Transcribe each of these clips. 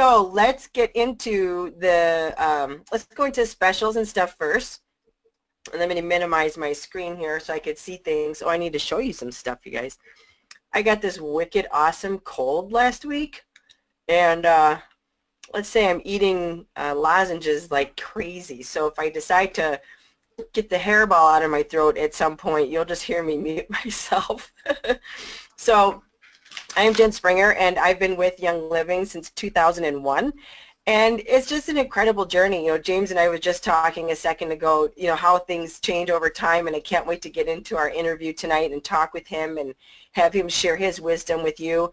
So let's get into the, um, let's go into specials and stuff first. And I'm going to minimize my screen here so I could see things. Oh, I need to show you some stuff, you guys. I got this wicked awesome cold last week. And uh, let's say I'm eating uh, lozenges like crazy. So if I decide to get the hairball out of my throat at some point, you'll just hear me mute myself. so I'm Jen Springer, and I've been with Young Living since 2001. And it's just an incredible journey. You know, James and I were just talking a second ago, you know, how things change over time, and I can't wait to get into our interview tonight and talk with him and have him share his wisdom with you.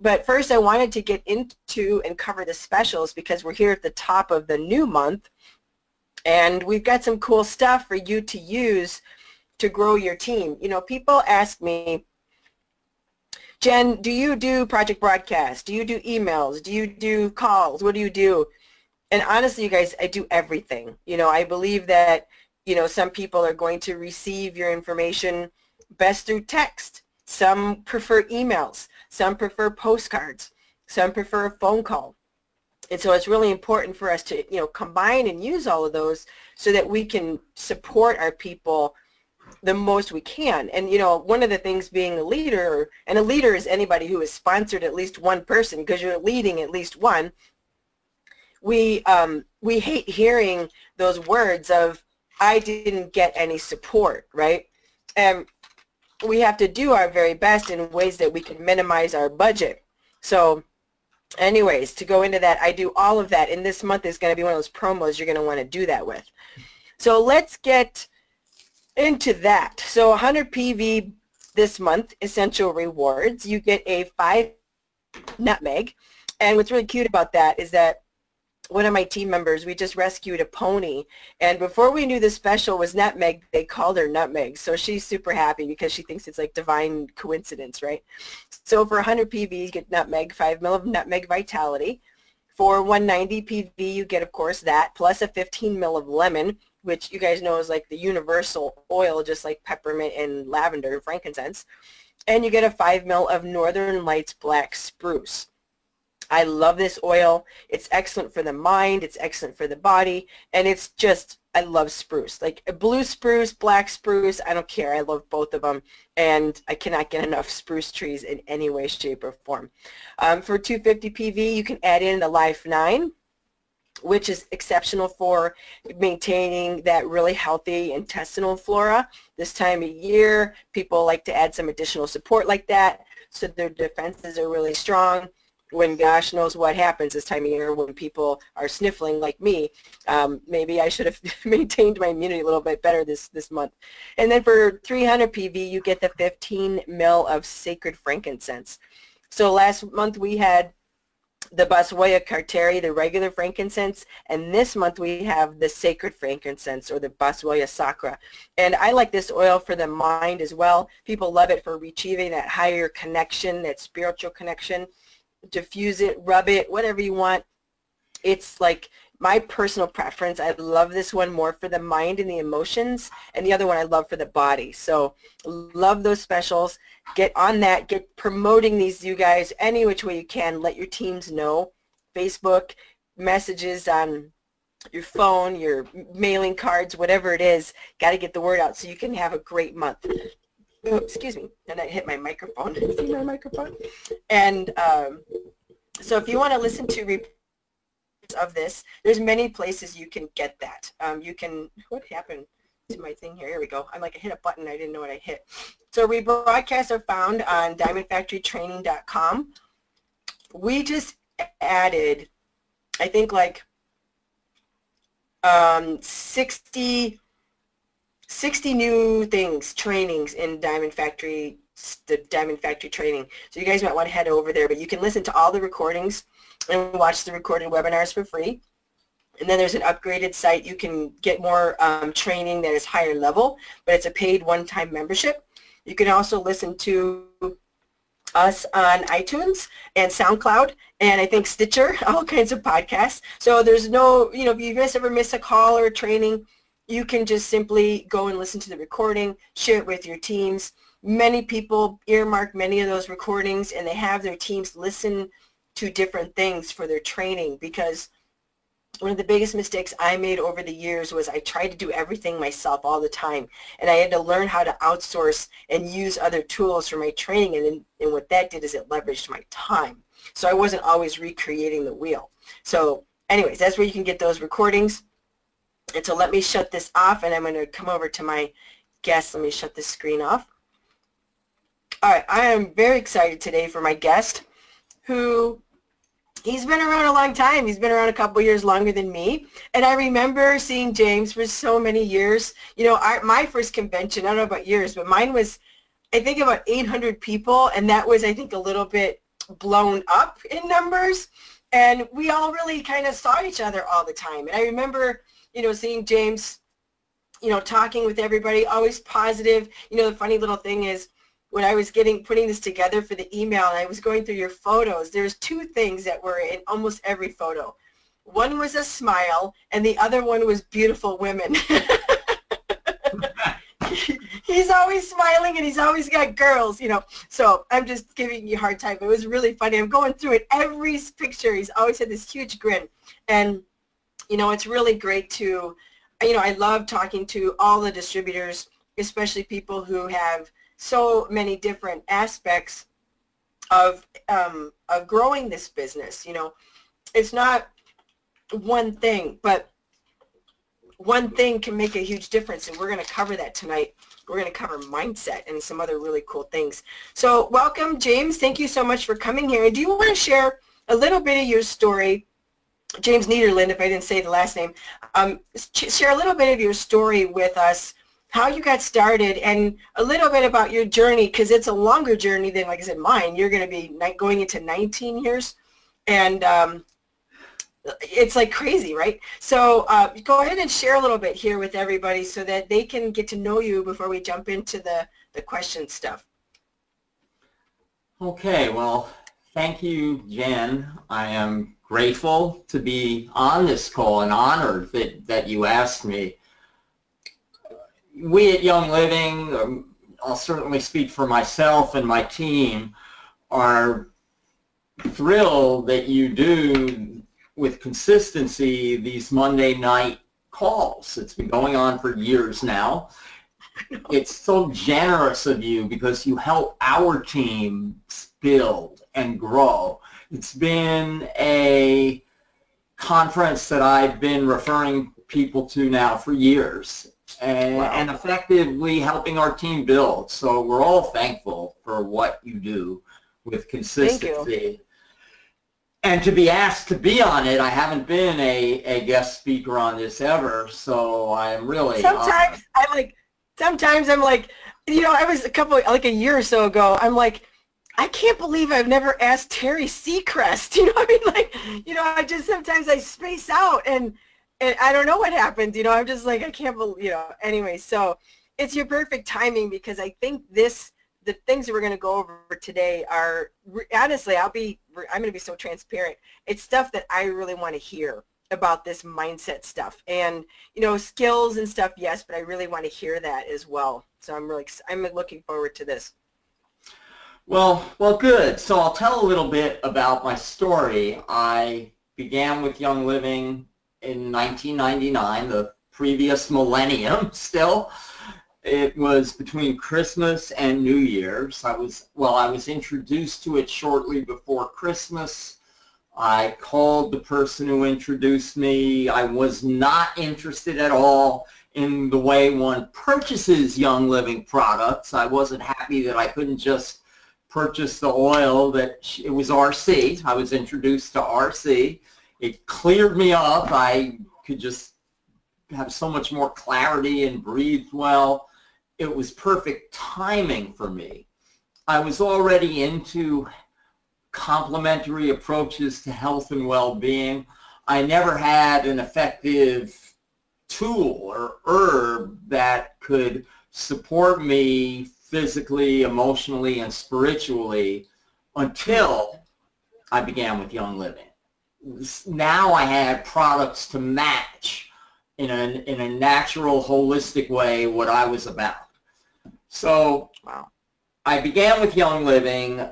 But first, I wanted to get into and cover the specials because we're here at the top of the new month, and we've got some cool stuff for you to use to grow your team. You know, people ask me, Jen, do you do project broadcasts? Do you do emails? Do you do calls? What do you do? And honestly, you guys, I do everything. You know, I believe that, you know, some people are going to receive your information best through text. Some prefer emails. Some prefer postcards. Some prefer a phone call. And so it's really important for us to, you know, combine and use all of those so that we can support our people the most we can. And you know, one of the things being a leader, and a leader is anybody who has sponsored at least one person because you're leading at least one. We um, we hate hearing those words of I didn't get any support, right? And we have to do our very best in ways that we can minimize our budget. So anyways, to go into that, I do all of that. And this month is going to be one of those promos you're going to want to do that with. So let's get into that. So 100 PV this month, essential rewards. You get a five nutmeg. And what's really cute about that is that one of my team members, we just rescued a pony. And before we knew the special was nutmeg, they called her nutmeg. So she's super happy because she thinks it's like divine coincidence, right? So for 100 PV, you get nutmeg, 5 mil of nutmeg vitality. For 190 PV, you get, of course, that, plus a 15 mil of lemon, which you guys know is like the universal oil, just like peppermint and lavender and frankincense. And you get a 5 mil of Northern Lights Black Spruce. I love this oil. It's excellent for the mind. It's excellent for the body. And it's just, I love spruce. Like blue spruce, black spruce, I don't care. I love both of them. And I cannot get enough spruce trees in any way, shape, or form. Um, for 250 PV, you can add in the Life 9 which is exceptional for maintaining that really healthy intestinal flora. This time of year, people like to add some additional support like that so their defenses are really strong when gosh knows what happens this time of year when people are sniffling like me. Um, maybe I should have maintained my immunity a little bit better this, this month. And then for 300 PV, you get the 15 mil of sacred frankincense. So last month we had the Boswellia carteri, the regular frankincense, and this month we have the sacred frankincense or the Boswellia sacra. And I like this oil for the mind as well. People love it for retrieving that higher connection, that spiritual connection. Diffuse it, rub it, whatever you want. It's like my personal preference, I love this one more for the mind and the emotions, and the other one I love for the body. So love those specials. Get on that. Get promoting these, you guys, any which way you can. Let your teams know. Facebook, messages on your phone, your mailing cards, whatever it is. Got to get the word out so you can have a great month. Oh, excuse me. And I hit my microphone. See my microphone? And um, so if you want to listen to of this. There's many places you can get that. Um, you can, what happened to my thing here? Here we go. I'm like, I hit a button. I didn't know what I hit. So rebroadcasts are found on diamondfactorytraining.com. We just added, I think like um, 60, 60 new things, trainings in Diamond Factory, the Diamond Factory training. So you guys might want to head over there, but you can listen to all the recordings and watch the recorded webinars for free. And then there's an upgraded site. You can get more um, training that is higher level, but it's a paid one-time membership. You can also listen to us on iTunes and SoundCloud and I think Stitcher, all kinds of podcasts. So there's no, you know, if you miss ever miss a call or a training, you can just simply go and listen to the recording, share it with your teams. Many people earmark many of those recordings and they have their teams listen to different things for their training because one of the biggest mistakes I made over the years was I tried to do everything myself all the time. And I had to learn how to outsource and use other tools for my training. And, and what that did is it leveraged my time. So I wasn't always recreating the wheel. So anyways, that's where you can get those recordings. And so let me shut this off and I'm going to come over to my guest. Let me shut this screen off. All right, I am very excited today for my guest who he's been around a long time. He's been around a couple years longer than me. And I remember seeing James for so many years. You know, our, my first convention, I don't know about yours, but mine was, I think, about 800 people. And that was, I think, a little bit blown up in numbers. And we all really kind of saw each other all the time. And I remember, you know, seeing James, you know, talking with everybody, always positive. You know, the funny little thing is, when I was getting putting this together for the email and I was going through your photos, there's two things that were in almost every photo. One was a smile and the other one was beautiful women. he's always smiling and he's always got girls, you know. So I'm just giving you a hard time. It was really funny. I'm going through it. Every picture, he's always had this huge grin. And, you know, it's really great to, you know, I love talking to all the distributors, especially people who have so many different aspects of um, of growing this business. You know, it's not one thing, but one thing can make a huge difference, and we're going to cover that tonight. We're going to cover mindset and some other really cool things. So welcome, James. Thank you so much for coming here. Do you want to share a little bit of your story? James Niederland, if I didn't say the last name, um, share a little bit of your story with us how you got started and a little bit about your journey because it's a longer journey than, like I said, mine. You're going to be going into 19 years and um, it's like crazy, right? So uh, go ahead and share a little bit here with everybody so that they can get to know you before we jump into the, the question stuff. Okay, well, thank you, Jen. I am grateful to be on this call and honored that, that you asked me we at Young Living, um, I'll certainly speak for myself and my team, are thrilled that you do with consistency these Monday night calls. It's been going on for years now. It's so generous of you because you help our team build and grow. It's been a conference that I've been referring people to now for years and, wow. and effectively helping our team build. So we're all thankful for what you do with consistency. And to be asked to be on it, I haven't been a, a guest speaker on this ever, so I'm really sometimes I'm like sometimes I'm like you know I was a couple like a year or so ago I'm like I can't believe I've never asked Terry Seacrest. You know, I mean, like, you know, I just sometimes I space out and and I don't know what happened. You know, I'm just like, I can't believe, you know, anyway, so it's your perfect timing because I think this, the things that we're going to go over today are, honestly, I'll be, I'm going to be so transparent. It's stuff that I really want to hear about this mindset stuff and, you know, skills and stuff, yes, but I really want to hear that as well. So I'm really, I'm looking forward to this. Well, well, good. So I'll tell a little bit about my story. I began with Young Living in 1999, the previous millennium still. It was between Christmas and New Year's. I was, well, I was introduced to it shortly before Christmas. I called the person who introduced me. I was not interested at all in the way one purchases Young Living products. I wasn't happy that I couldn't just purchase the oil that it was RC. I was introduced to RC it cleared me up. I could just have so much more clarity and breathe well. It was perfect timing for me. I was already into complementary approaches to health and well-being. I never had an effective tool or herb that could support me physically, emotionally, and spiritually until I began with Young Living now I had products to match in a, in a natural, holistic way what I was about. So wow. I began with Young Living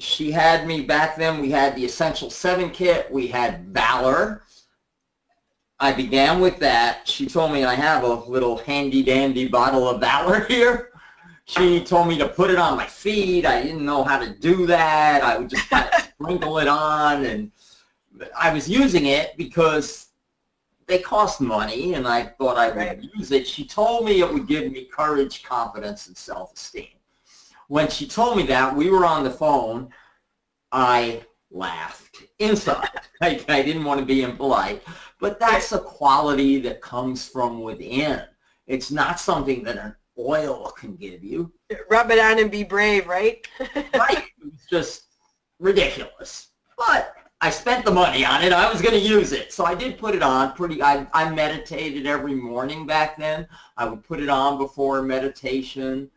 she had me back then. We had the Essential 7 kit. We had Valor. I began with that. She told me I have a little handy-dandy bottle of Valor here. She told me to put it on my feet. I didn't know how to do that. I would just kind of sprinkle it on. And I was using it because they cost money, and I thought I would right. use it. She told me it would give me courage, confidence, and self-esteem when she told me that, we were on the phone. I laughed inside. I, I didn't want to be impolite, but that's a quality that comes from within. It's not something that an oil can give you. Rub it on and be brave, right? right. It's just ridiculous. But I spent the money on it. I was going to use it. So I did put it on pretty, I, I meditated every morning back then. I would put it on before meditation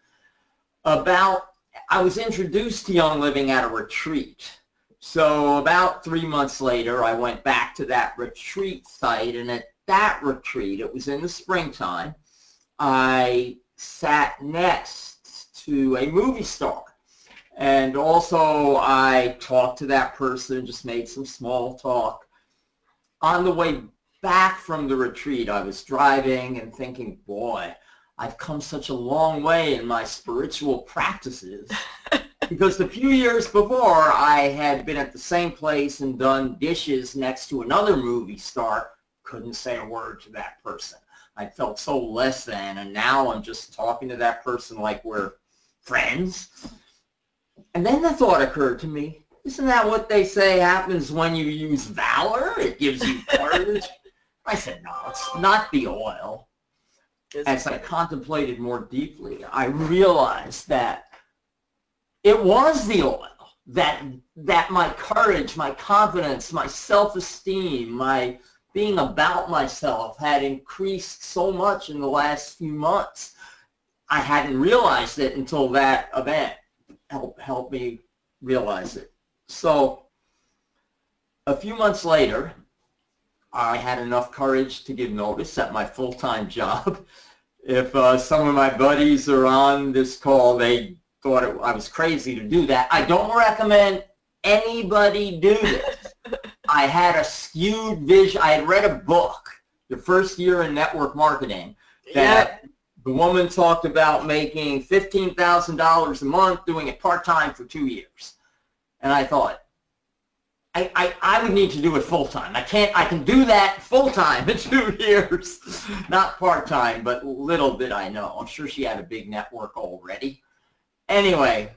about, I was introduced to Young Living at a retreat. So about three months later, I went back to that retreat site, and at that retreat, it was in the springtime, I sat next to a movie star. And also I talked to that person, just made some small talk. On the way back from the retreat, I was driving and thinking, boy, I've come such a long way in my spiritual practices. because the few years before, I had been at the same place and done dishes next to another movie star. Couldn't say a word to that person. I felt so less than, and now I'm just talking to that person like we're friends. And then the thought occurred to me, isn't that what they say happens when you use valor? It gives you courage. I said, no, it's not the oil as I contemplated more deeply, I realized that it was the oil that that my courage, my confidence, my self-esteem, my being about myself had increased so much in the last few months. I hadn't realized it until that event helped help me realize it. So a few months later, I had enough courage to give notice at my full-time job. If uh, some of my buddies are on this call, they thought it, I was crazy to do that. I don't recommend anybody do this. I had a skewed vision. I had read a book the first year in network marketing that yep. The woman talked about making $15,000 a month doing it part-time for two years. And I thought, I, I, I would need to do it full time. I can't. I can do that full time in two years, not part time. But little did I know. I'm sure she had a big network already. Anyway,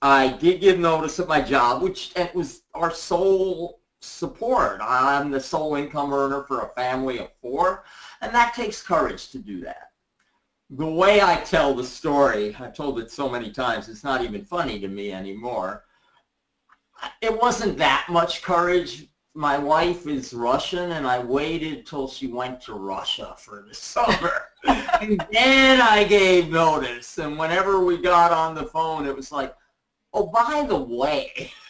I did give notice of my job, which it was our sole support. I'm the sole income earner for a family of four, and that takes courage to do that. The way I tell the story, I've told it so many times, it's not even funny to me anymore it wasn't that much courage. My wife is Russian, and I waited till she went to Russia for the summer. and then I gave notice. And whenever we got on the phone, it was like, oh, by the way.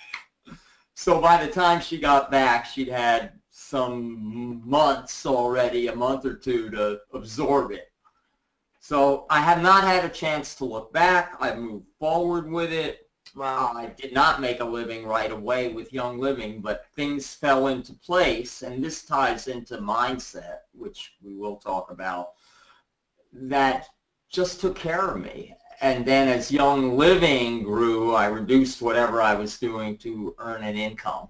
So by the time she got back, she'd had some months already, a month or two to absorb it. So I have not had a chance to look back. I've moved forward with it. Wow. I did not make a living right away with Young Living, but things fell into place, and this ties into mindset, which we will talk about, that just took care of me. And then as Young Living grew, I reduced whatever I was doing to earn an income.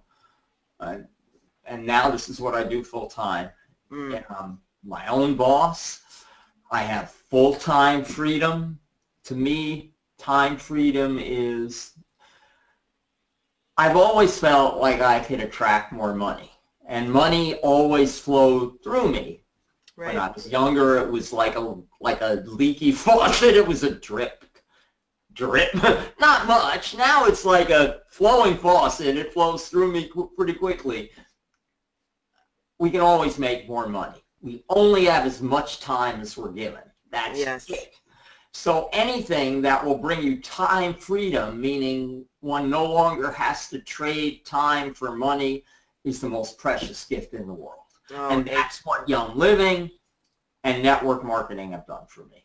Uh, and now this is what I do full time. Mm. I'm my own boss. I have full-time freedom. To me, time freedom is I've always felt like I could attract more money. And money always flowed through me. Right. When I was younger, it was like a like a leaky faucet. It was a drip, drip. Not much. Now it's like a flowing faucet. It flows through me qu- pretty quickly. We can always make more money. We only have as much time as we're given. That's yes. it. So anything that will bring you time freedom, meaning one no longer has to trade time for money, is the most precious gift in the world. Oh, and that's what Young Living and network marketing have done for me.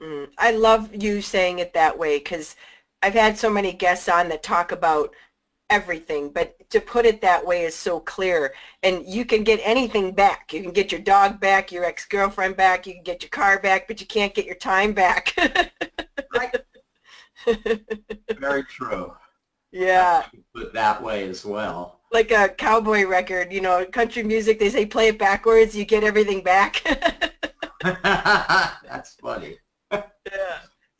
Mm, I love you saying it that way because I've had so many guests on that talk about everything, but to put it that way is so clear. And you can get anything back. You can get your dog back, your ex-girlfriend back, you can get your car back, but you can't get your time back. right. Very true. Yeah. Put that way as well. Like a cowboy record, you know, country music, they say play it backwards, you get everything back. That's funny. Yeah.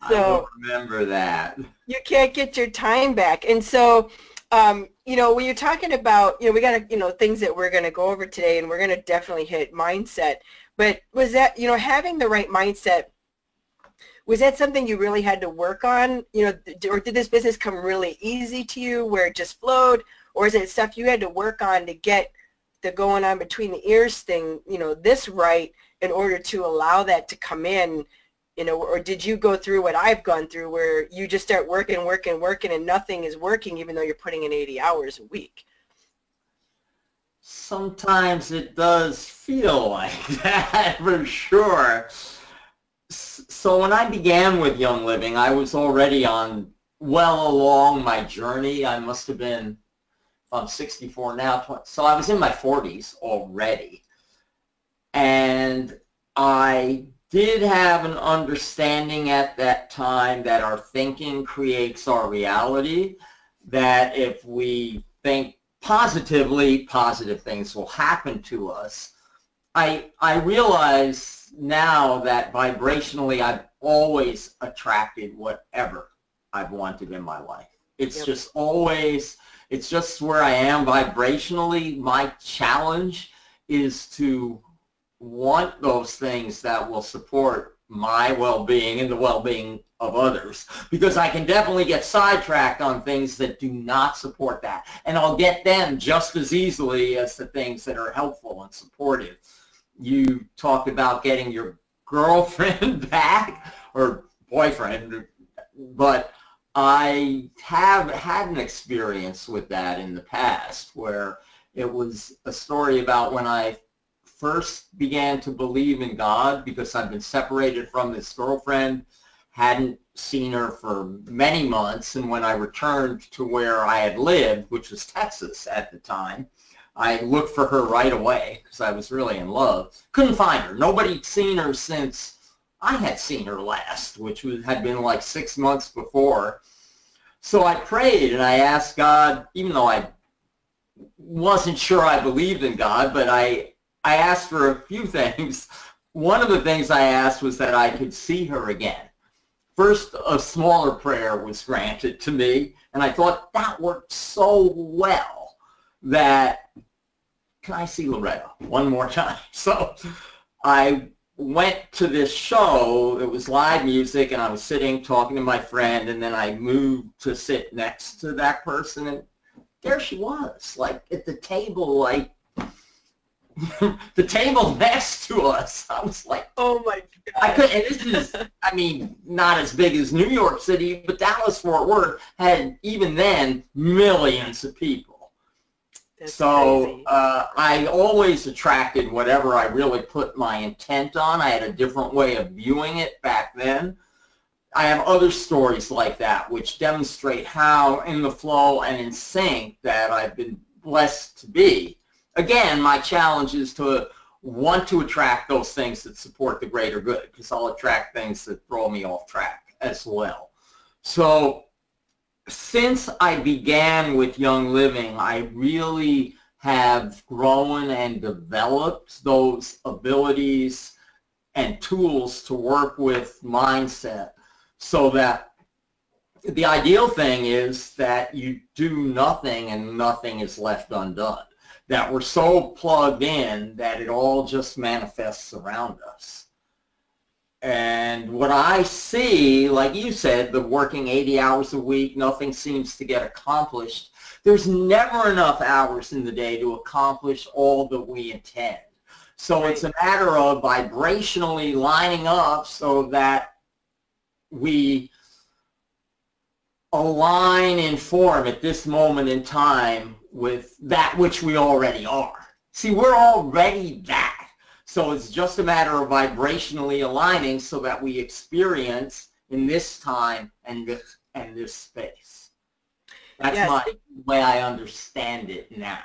So I remember that. You can't get your time back. And so um, you know, when you're talking about, you know, we got, to, you know, things that we're going to go over today and we're going to definitely hit mindset. But was that, you know, having the right mindset, was that something you really had to work on? You know, or did this business come really easy to you where it just flowed? Or is it stuff you had to work on to get the going on between the ears thing, you know, this right in order to allow that to come in you know, or did you go through what I've gone through where you just start working, working, working and nothing is working even though you're putting in 80 hours a week? Sometimes it does feel like that for sure. So when I began with Young Living, I was already on well along my journey. I must have been, I'm 64 now, so I was in my 40s already. And I did have an understanding at that time that our thinking creates our reality, that if we think positively, positive things will happen to us. I, I realize now that vibrationally I've always attracted whatever I've wanted in my life. It's yep. just always, it's just where I am vibrationally. My challenge is to want those things that will support my well-being and the well-being of others because I can definitely get sidetracked on things that do not support that and I'll get them just as easily as the things that are helpful and supportive. You talked about getting your girlfriend back or boyfriend but I have had an experience with that in the past where it was a story about when I first began to believe in God because I'd been separated from this girlfriend, hadn't seen her for many months, and when I returned to where I had lived, which was Texas at the time, I looked for her right away because I was really in love. Couldn't find her. Nobody'd seen her since I had seen her last, which was, had been like six months before. So I prayed and I asked God, even though I wasn't sure I believed in God, but I I asked for a few things. One of the things I asked was that I could see her again. First, a smaller prayer was granted to me, and I thought that worked so well that, can I see Loretta one more time? So I went to this show. It was live music, and I was sitting talking to my friend, and then I moved to sit next to that person, and there she was, like at the table, like the table next to us. I was like, oh my god! I could, and this is, I mean, not as big as New York City, but Dallas Fort Worth had even then millions of people. That's so uh, I always attracted whatever I really put my intent on. I had a different way of viewing it back then. I have other stories like that which demonstrate how in the flow and in sync that I've been blessed to be again, my challenge is to want to attract those things that support the greater good because I'll attract things that throw me off track as well. So since I began with Young Living, I really have grown and developed those abilities and tools to work with mindset so that the ideal thing is that you do nothing and nothing is left undone that we're so plugged in that it all just manifests around us. And what I see, like you said, the working 80 hours a week, nothing seems to get accomplished. There's never enough hours in the day to accomplish all that we intend. So right. it's a matter of vibrationally lining up so that we align in form at this moment in time with that which we already are. See, we're already that. So it's just a matter of vibrationally aligning so that we experience in this time and this and this space. That's Yes. my way I understand it now.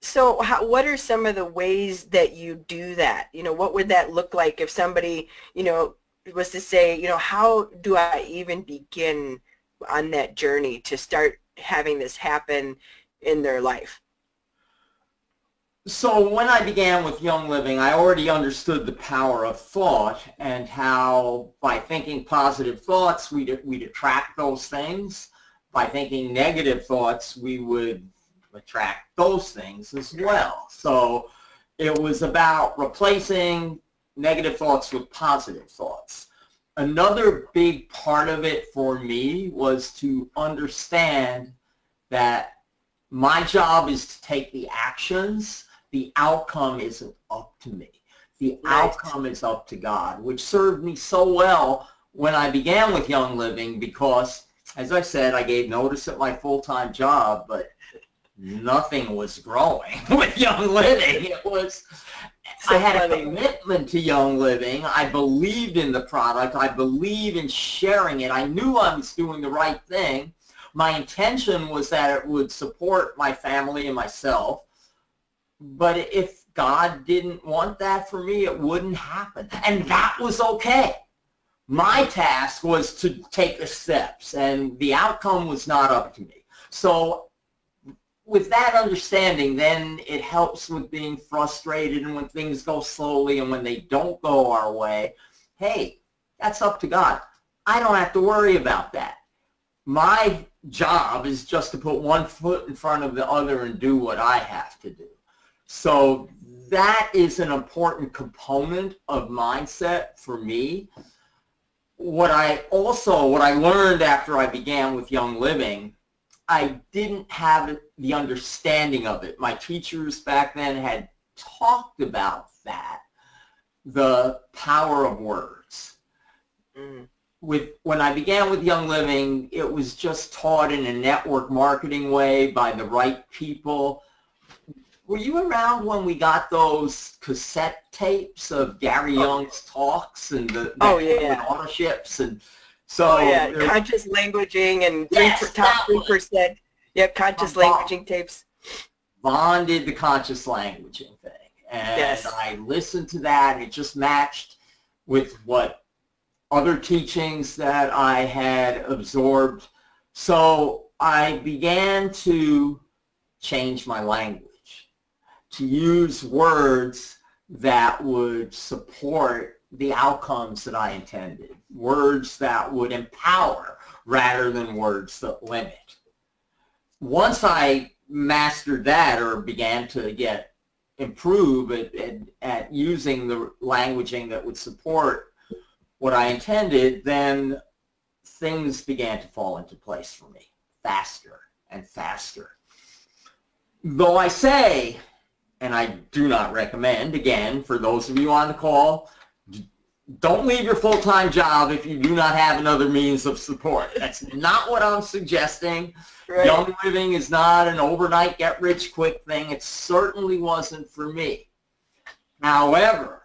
So how, what are some of the ways that you do that? You know, what would that look like if somebody, you know, was to say, you know, how do I even begin on that journey to start having this happen in their life? So when I began with Young Living, I already understood the power of thought and how by thinking positive thoughts, we'd, we'd attract those things. By thinking negative thoughts, we would attract those things as well. So it was about replacing negative thoughts with positive thoughts. Another big part of it for me was to understand that my job is to take the actions. The outcome isn't up to me. The Right. outcome is up to God, which served me so well when I began with Young Living because, as I said, I gave notice at my full-time job, but nothing was growing with Young Living. It was, So I had a commitment to Young Living. I believed in the product. I believed in sharing it. I knew I was doing the right thing. My intention was that it would support my family and myself. But if God didn't want that for me, it wouldn't happen. And that was okay. My task was to take the steps, and the outcome was not up to me. So with that understanding, then it helps with being frustrated and when things go slowly and when they don't go our way. Hey, that's up to God. I don't have to worry about that. My job is just to put one foot in front of the other and do what I have to do. So that is an important component of mindset for me. What I also, what I learned after I began with Young Living I didn't have the understanding of it. My teachers back then had talked about that, the power of words. Mm. With when I began with Young Living, it was just taught in a network marketing way by the right people. Were you around when we got those cassette tapes of Gary oh. Young's talks and the, the Oh, yeah. autoships and so Oh yeah, conscious languaging and Yes, top three percent. Yep, conscious languaging tapes. Vaughn did the conscious languaging thing. And Yes. I listened to that it just matched with what other teachings that I had absorbed. So I began to change my language, to use words that would support the outcomes that I intended, words that would empower rather than words that limit. Once I mastered that or began to get improve at, at, at using the languaging that would support what I intended, then things began to fall into place for me faster and faster. Though I say, and I do not recommend, again, for those of you on the call, don't leave your full-time job if you do not have another means of support. That's not what I'm suggesting. Right. Young living is not an overnight get rich quick thing. It certainly wasn't for me. However,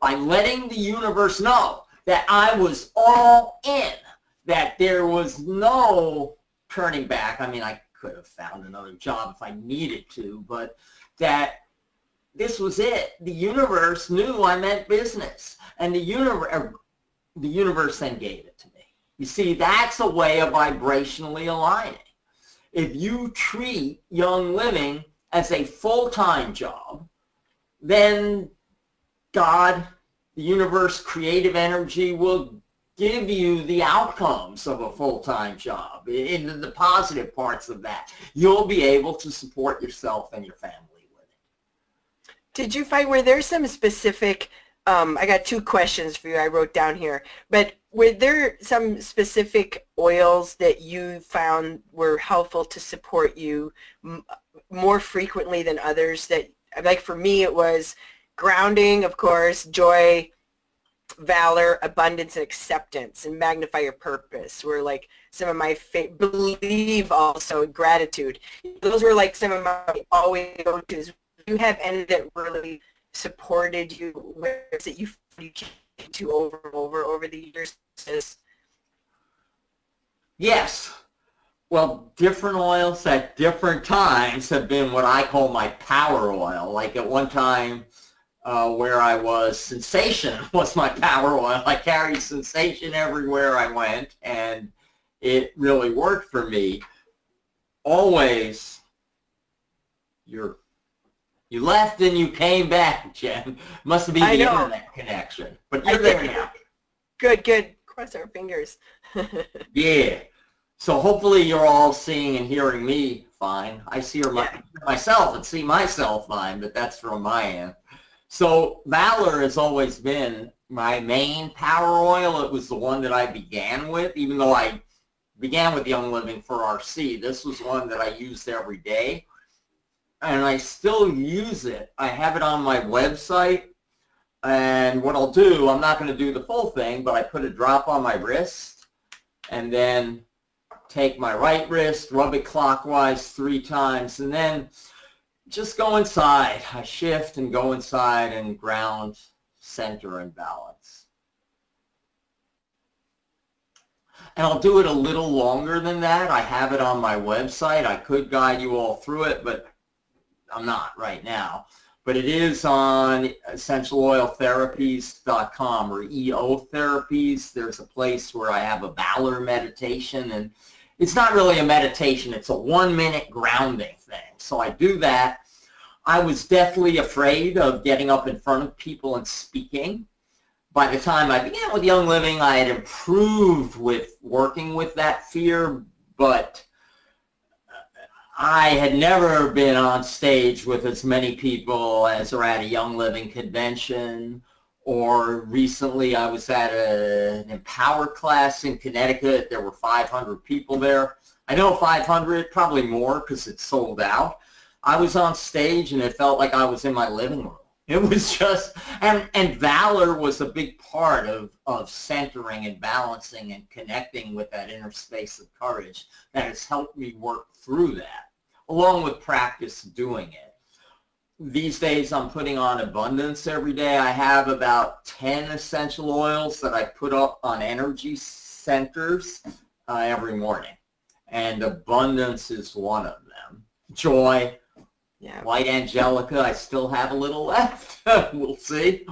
by letting the universe know that I was all in, that there was no turning back. I mean, I could have found another job if I needed to, but that this was it. The universe knew I meant business, and the universe, er, the universe then gave it to me. You see, that's a way of vibrationally aligning if you treat Young Living as a full-time job, then God, the universe, creative energy will give you the outcomes of a full-time job, in the- positive parts of that. You'll be able to support yourself and your family with it. Did you find were there some specific? Um, I got two questions for you. I wrote down here, but were there some specific oils that you found were helpful to support you m- more frequently than others? That like for me, it was grounding, of course, joy, valor, abundance, and acceptance, and magnify your purpose were like some of my fa- believe also gratitude. Those were like some of my always go-tos. You have any that really supported you? Where it you you came to over and over over the years? Yes. Well, different oils at different times have been what I call my power oil. Like at one time uh, where I was, Sensation was my power oil. I carried Sensation everywhere I went, and it really worked for me. Always, you're you left and you came back, Jen. Must be the internet connection. But you're there now. Good, good. Cross our fingers. yeah. So hopefully you're all seeing and hearing me fine. I see her yeah. myself and see myself fine, but that's from my end. So Valor has always been my main power oil. It was the one that I began with, even though I began with Young Living for RC. This was one that I used every day and I still use it. I have it on my website. And what I'll do, I'm not going to do the full thing, but I put a drop on my wrist and then take my right wrist, rub it clockwise three times, and then just go inside. I shift and go inside and ground, center, and balance. And I'll do it a little longer than that. I have it on my website. I could guide you all through it, but I'm not right now, but it is on essentialoiltherapies.com or EO Therapies. There's a place where I have a Valor meditation, and it's not really a meditation. It's a one-minute grounding thing. So I do that. I was deathly afraid of getting up in front of people and speaking. By the time I began with Young Living, I had improved with working with that fear, but I had never been on stage with as many people as are at a Young Living convention or recently I was at a, an Empower class in Connecticut. There were 500 people there. I know 500, probably more because it's sold out. I was on stage and it felt like I was in my living room. It was just, and, and valor was a big part of, of centering and balancing and connecting with that inner space of courage that has helped me work through that along with practice doing it. These days I'm putting on abundance every day. I have about 10 essential oils that I put up on energy centers uh, every morning. And abundance is one of them. Joy, yeah. white angelica, I still have a little left. we'll see.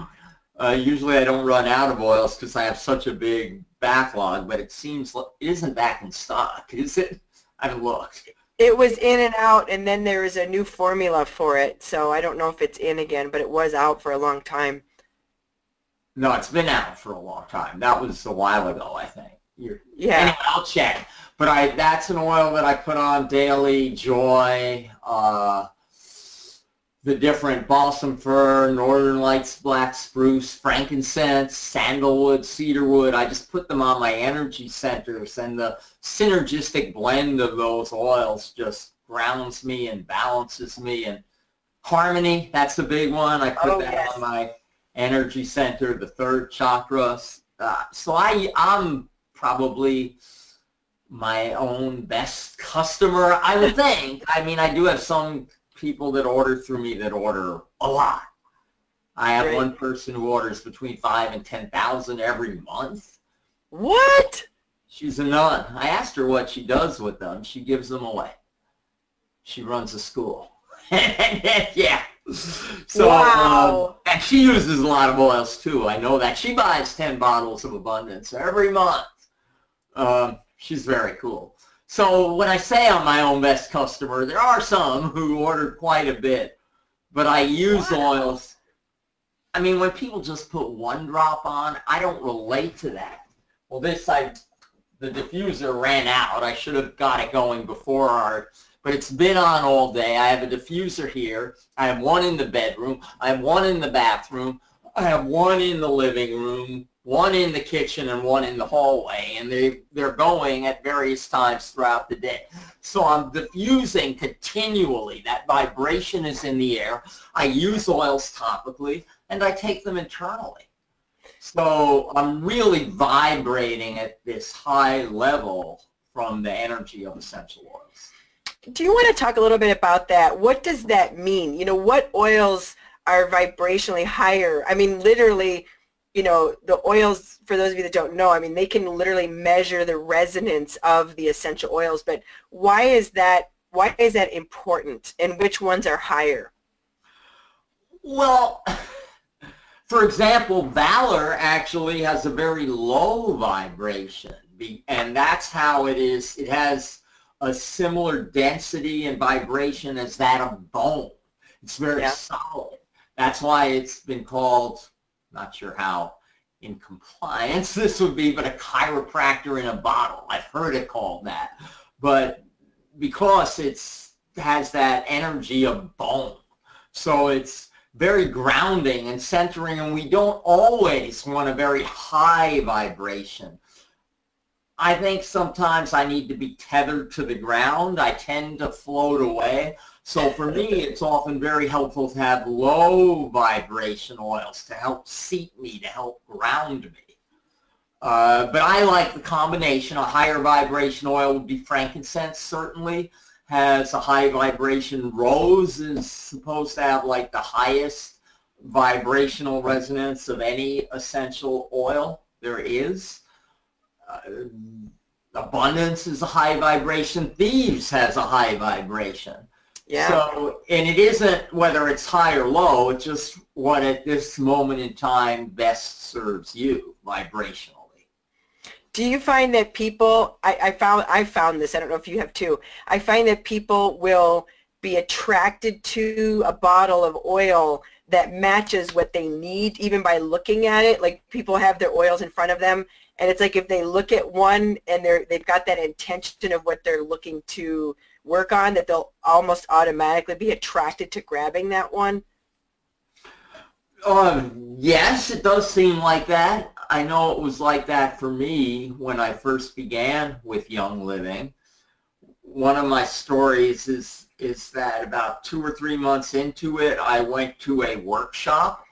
Uh, usually I don't run out of oils because I have such a big backlog, but it seems like it isn't back in stock, is it? I haven't looked. It was in and out, and then there is a new formula for it. So I don't know if it's in again, but it was out for a long time. No, it's been out for a long time. That was a while ago, I think. You're, yeah. Anyway, I'll check. But I that's an oil that I put on daily. Joy. Uh, the different balsam fir, northern lights, black spruce, frankincense, sandalwood, cedarwood. I just put them on my energy centers and the synergistic blend of those oils just grounds me and balances me and harmony, that's the big one. I put oh, that yes. on my energy center, the third chakra. Uh, so I, I'm probably my own best customer, I would think. I mean, I do have some people that order through me that order a lot. I have Great. one person who orders between five and ten thousand every month. What? She's a nun. I asked her what she does with them. She gives them away. She runs a school. yeah. So, wow. um, and she uses a lot of oils too. I know that. She buys 10 bottles of Abundance every month. Um, she's very cool. So when I say I'm my own best customer, there are some who order quite a bit, but I use wow. oils. I mean, when people just put one drop on, I don't relate to that. Well, this I, the diffuser ran out. I should have got it going before our, but it's been on all day. I have a diffuser here. I have one in the bedroom. I have one in the bathroom. I have one in the living room one in the kitchen and one in the hallway, and they, they're going at various times throughout the day. So I'm diffusing continually. That vibration is in the air. I use oils topically, and I take them internally. So I'm really vibrating at this high level from the energy of essential oils. Do you want to talk a little bit about that? What does that mean? You know, what oils are vibrationally higher? I mean, literally, you know, the oils, for those of you that don't know, I mean, they can literally measure the resonance of the essential oils, but why is that, why is that important and which ones are higher? Well, for example, Valor actually has a very low vibration, and that's how it is. It has a similar density and vibration as that of bone. It's very yeah. solid. That's why it's been called, not sure how in compliance this would be, but a chiropractor in a bottle. I've heard it called that. But because it's has that energy of bone. So it's very grounding and centering, and we don't always want a very high vibration. I think sometimes I need to be tethered to the ground. I tend to float away. So for me, it's often very helpful to have low vibration oils to help seat me, to help ground me. Uh, but I like the combination. A higher vibration oil would be frankincense, certainly has a high vibration. Rose is supposed to have like the highest vibrational resonance of any essential oil there is. Uh, abundance is a high vibration. Thieves has a high vibration. Yeah. So, and it isn't whether it's high or low, it's just what at this moment in time best serves you vibrationally do you find that people I, I found I found this I don't know if you have too I find that people will be attracted to a bottle of oil that matches what they need even by looking at it like people have their oils in front of them and it's like if they look at one and they're they've got that intention of what they're looking to work on that they'll almost automatically be attracted to grabbing that one um, yes, it does seem like that. I know it was like that for me when I first began with Young Living. One of my stories is is that about two or three months into it, I went to a workshop.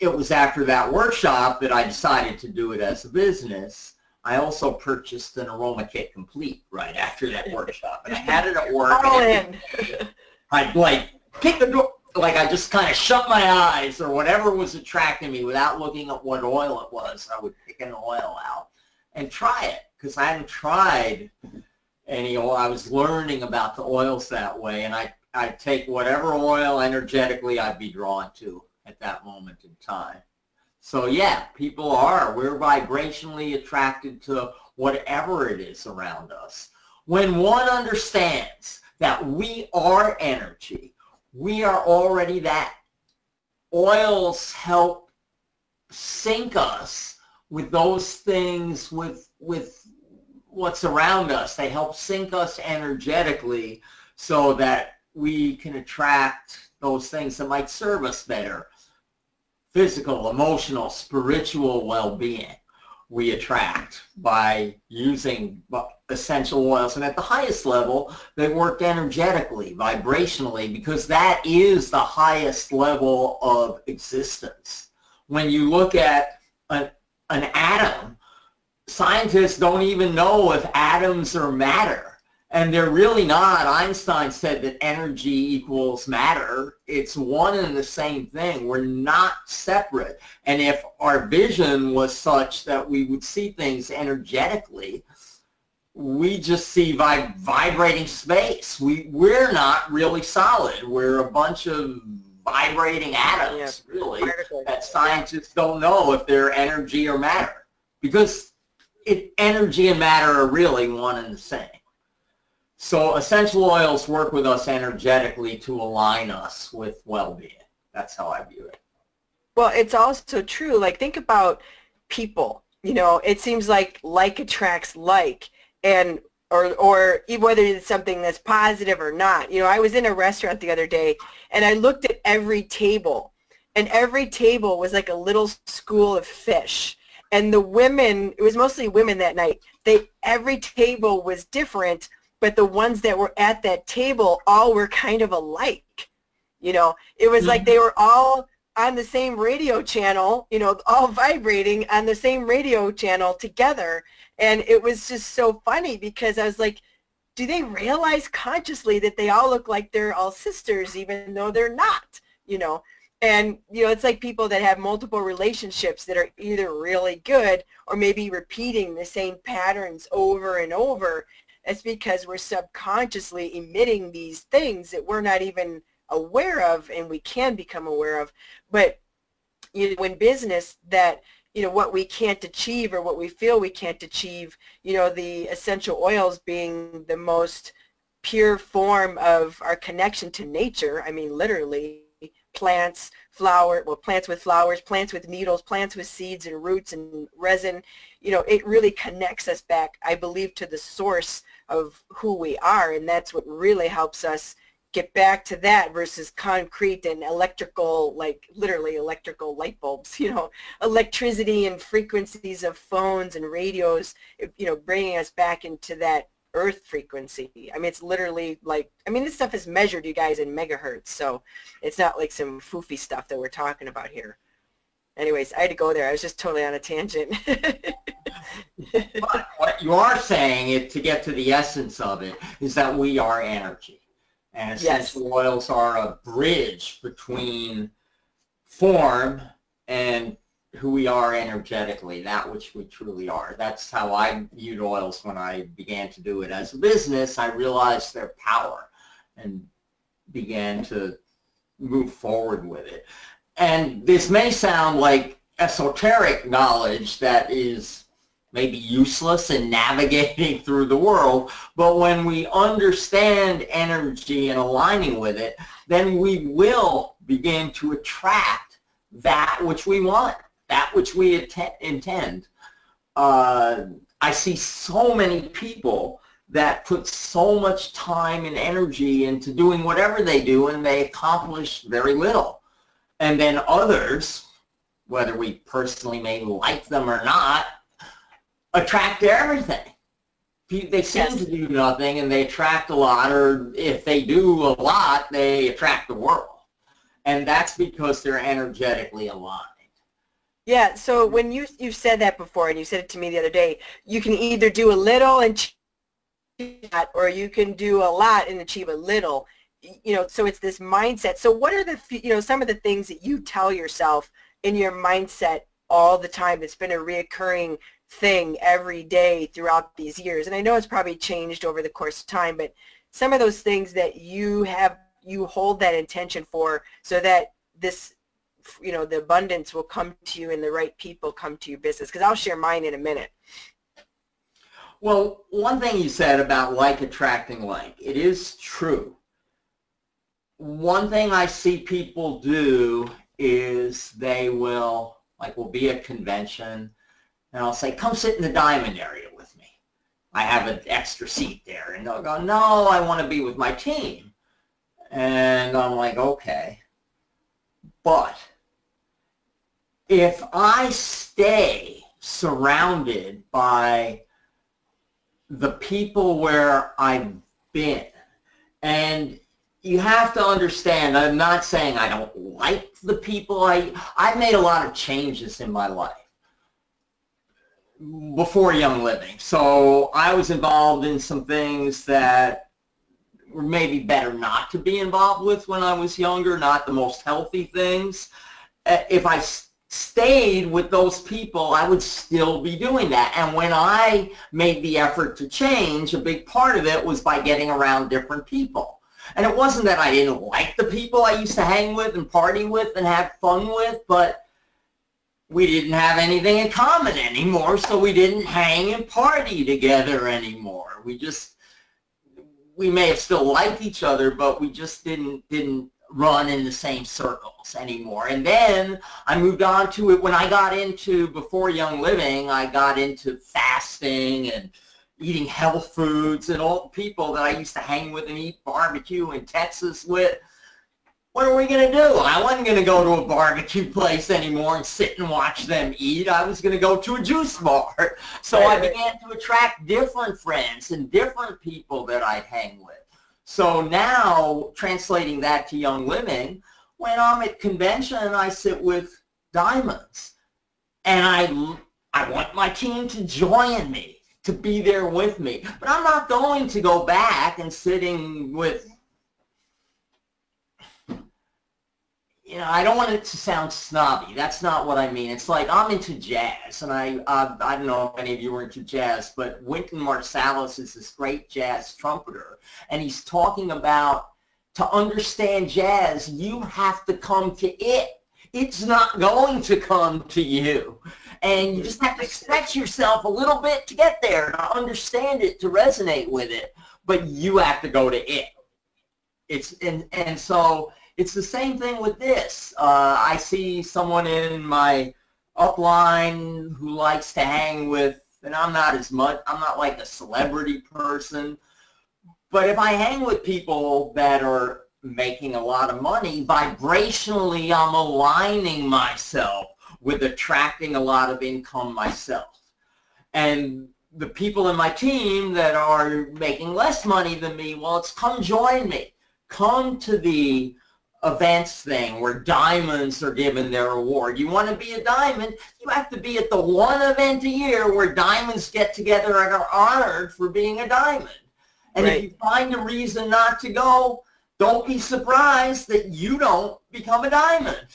It was after that workshop that I decided to do it as a business. I also purchased an aroma kit complete right after that workshop, and I had it at work. All in. I like kick the door like I just kind of shut my eyes or whatever was attracting me without looking at what oil it was. I would pick an oil out and try it because I hadn't tried any oil. I was learning about the oils that way, and I I'd take whatever oil energetically I'd be drawn to at that moment in time. So yeah, people are. We're vibrationally attracted to whatever it is around us. When one understands that we are energy, we are already that. Oils help sync us with those things, with, with what's around us. They help sync us energetically so that we can attract those things that might serve us better. Physical, emotional, spiritual well-being we attract by using essential oils. And at the highest level, they work energetically, vibrationally, because that is the highest level of existence. When you look at an, an atom, scientists don't even know if atoms are matter and they're really not. Einstein said that energy equals matter. It's one and the same thing. We're not separate. And if our vision was such that we would see things energetically, we just see vib- vibrating space. We, we're not really solid. We're a bunch of vibrating atoms, yeah. really, that scientists don't know if they're energy or matter. Because it, energy and matter are really one and the same. So essential oils work with us energetically to align us with well-being. That's how I view it. Well, it's also true. Like think about people. You know, it seems like like attracts like, and or or whether it's something that's positive or not. You know, I was in a restaurant the other day, and I looked at every table, and every table was like a little school of fish. And the women, it was mostly women that night. They every table was different but the ones that were at that table all were kind of alike. You know, it was mm-hmm. like they were all on the same radio channel, you know, all vibrating on the same radio channel together. And it was just so funny because I was like, do they realize consciously that they all look like they're all sisters even though they're not, you know? And, you know, it's like people that have multiple relationships that are either really good or maybe repeating the same patterns over and over. It's because we're subconsciously emitting these things that we're not even aware of and we can become aware of. But you know, in business that you know what we can't achieve or what we feel we can't achieve you know the essential oils being the most pure form of our connection to nature i mean literally plants flower well plants with flowers plants with needles plants with seeds and roots and resin you know it really connects us back i believe to the source of who we are and that's what really helps us get back to that versus concrete and electrical, like literally electrical light bulbs, you know, electricity and frequencies of phones and radios, you know, bringing us back into that earth frequency. I mean, it's literally like, I mean, this stuff is measured, you guys, in megahertz. So it's not like some foofy stuff that we're talking about here. Anyways, I had to go there. I was just totally on a tangent. but what you are saying, it, to get to the essence of it, is that we are energy. And essential yes. oils are a bridge between form and who we are energetically, that which we truly are. That's how I viewed oils when I began to do it as a business. I realized their power and began to move forward with it. And this may sound like esoteric knowledge that is maybe useless in navigating through the world, but when we understand energy and aligning with it, then we will begin to attract that which we want, that which we intend. Uh, I see so many people that put so much time and energy into doing whatever they do and they accomplish very little. And then others, whether we personally may like them or not, attract everything. They seem yes. to do nothing and they attract a lot, or if they do a lot, they attract the world. And that's because they're energetically aligned. Yeah, so when you you said that before, and you said it to me the other day, you can either do a little and achieve that, or you can do a lot and achieve a little. You know, so it's this mindset. So what are the you know some of the things that you tell yourself in your mindset all the time? It's been a reoccurring thing every day throughout these years. And I know it's probably changed over the course of time, but some of those things that you have, you hold that intention for so that this, you know, the abundance will come to you and the right people come to your business. Because I'll share mine in a minute. Well, one thing you said about like attracting like, it is true. One thing I see people do is they will, like, will be at convention, and I'll say, come sit in the diamond area with me. I have an extra seat there. And they'll go, no, I want to be with my team. And I'm like, okay. But if I stay surrounded by the people where I've been, and you have to understand, I'm not saying I don't like the people. I, I've made a lot of changes in my life before Young Living. So I was involved in some things that were maybe better not to be involved with when I was younger, not the most healthy things. Uh, if I stayed with those people, I would still be doing that. And when I made the effort to change, a big part of it was by getting around different people. And it wasn't that I didn't like the people I used to hang with and party with and have fun with, but we didn't have anything in common anymore, so we didn't hang and party together anymore. We just, we may have still liked each other, but we just didn't, didn't run in the same circles anymore. And then I moved on to it when I got into, before Young Living, I got into fasting and eating health foods and all the people that I used to hang with and eat barbecue in Texas with what are we going to do? I wasn't going to go to a barbecue place anymore and sit and watch them eat. I was going to go to a juice bar. So I began to attract different friends and different people that I'd hang with. So now, translating that to Young Living, when I'm at convention, and I sit with diamonds. And I, I want my team to join me, to be there with me. But I'm not going to go back and sitting with you know, I don't want it to sound snobby. That's not what I mean. It's like I'm into jazz, and I uh, I don't know if any of you are into jazz, but Wynton Marsalis is this great jazz trumpeter, and he's talking about to understand jazz, you have to come to it. It's not going to come to you. And you just have to stretch yourself a little bit to get there, to understand it, to resonate with it. But you have to go to it. It's and and so it's the same thing with this. Uh, I see someone in my upline who likes to hang with, and I'm not as much. I'm not like a celebrity person, but if I hang with people that are making a lot of money, vibrationally, I'm aligning myself with attracting a lot of income myself. And the people in my team that are making less money than me, well, it's come join me. Come to the events thing where diamonds are given their award. You want to be a diamond, you have to be at the one event a year where diamonds get together and are honored for being a diamond. And right. if you find a reason not to go, don't be surprised that you don't become a diamond.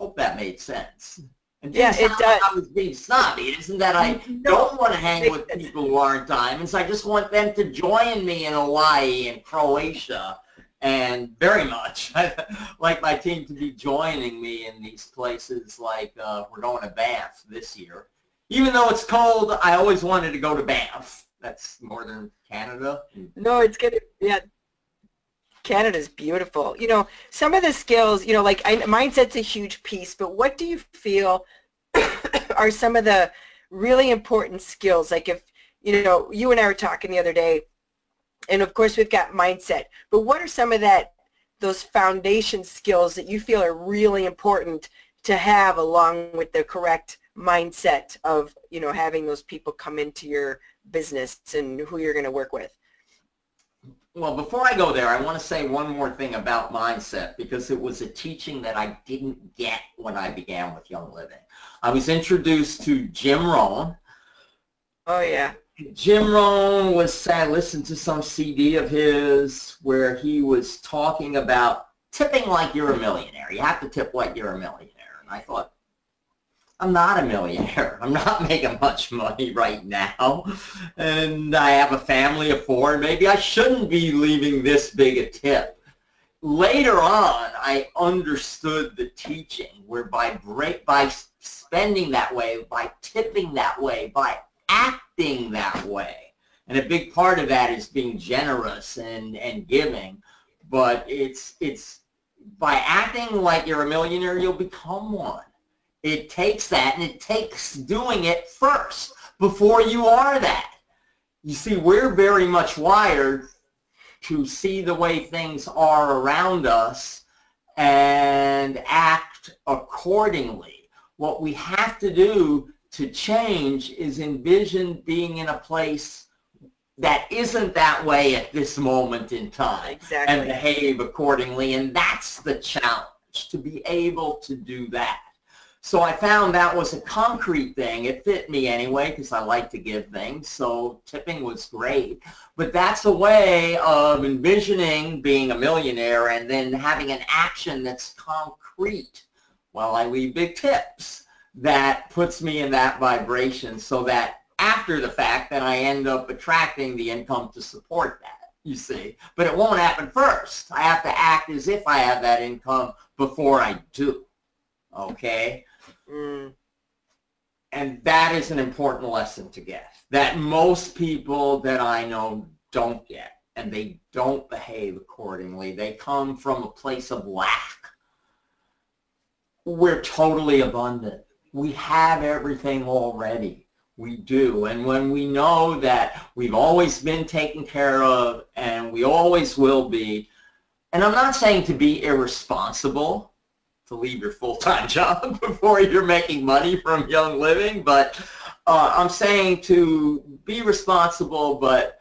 Hope that made sense. And yeah, it does. I was being snobby. It isn't that I no, don't want to hang with people who aren't diamonds. I just want them to join me in Hawaii and Croatia and very much like my team to be joining me in these places like uh, we're going to Banff this year. Even though it's cold, I always wanted to go to Banff. That's northern Canada. No, it's good. Yeah, Canada's beautiful. You know, some of the skills, you know, like I, mindset's a huge piece, but what do you feel are some of the really important skills? Like if, you know, you and I were talking the other day, and of course we've got mindset, but what are some of that, those foundation skills that you feel are really important to have along with the correct mindset of, you know, having those people come into your business and who you're going to work with? Well, before I go there, I want to say one more thing about mindset because it was a teaching that I didn't get when I began with Young Living. I was introduced to Jim Rohn. Oh, yeah. Jim Rohn was, I listened to some CD of his where he was talking about tipping like you're a millionaire. You have to tip like you're a millionaire. And I thought, I'm not a millionaire. I'm not making much money right now. And I have a family of four, and maybe I shouldn't be leaving this big a tip. Later on, I understood the teaching where by, break, by spending that way, by tipping that way, by acting that way, and a big part of that is being generous and, and giving, but it's, it's by acting like you're a millionaire, you'll become one it takes that and it takes doing it first before you are that. You see, we're very much wired to see the way things are around us and act accordingly. What we have to do to change is envision being in a place that isn't that way at this moment in time exactly. and behave accordingly. And that's the challenge, to be able to do that. So I found that was a concrete thing. It fit me anyway because I like to give things. So tipping was great. But that's a way of envisioning being a millionaire and then having an action that's concrete while I leave big tips. That puts me in that vibration so that after the fact, then I end up attracting the income to support that, you see. But it won't happen first. I have to act as if I have that income before I do. Okay? Mm. And that is an important lesson to get that most people that I know don't get and they don't behave accordingly. They come from a place of lack. We're totally abundant. We have everything already. We do. And when we know that we've always been taken care of and we always will be, and I'm not saying to be irresponsible, to leave your full-time job before you're making money from Young Living, but uh, I'm saying to be responsible, but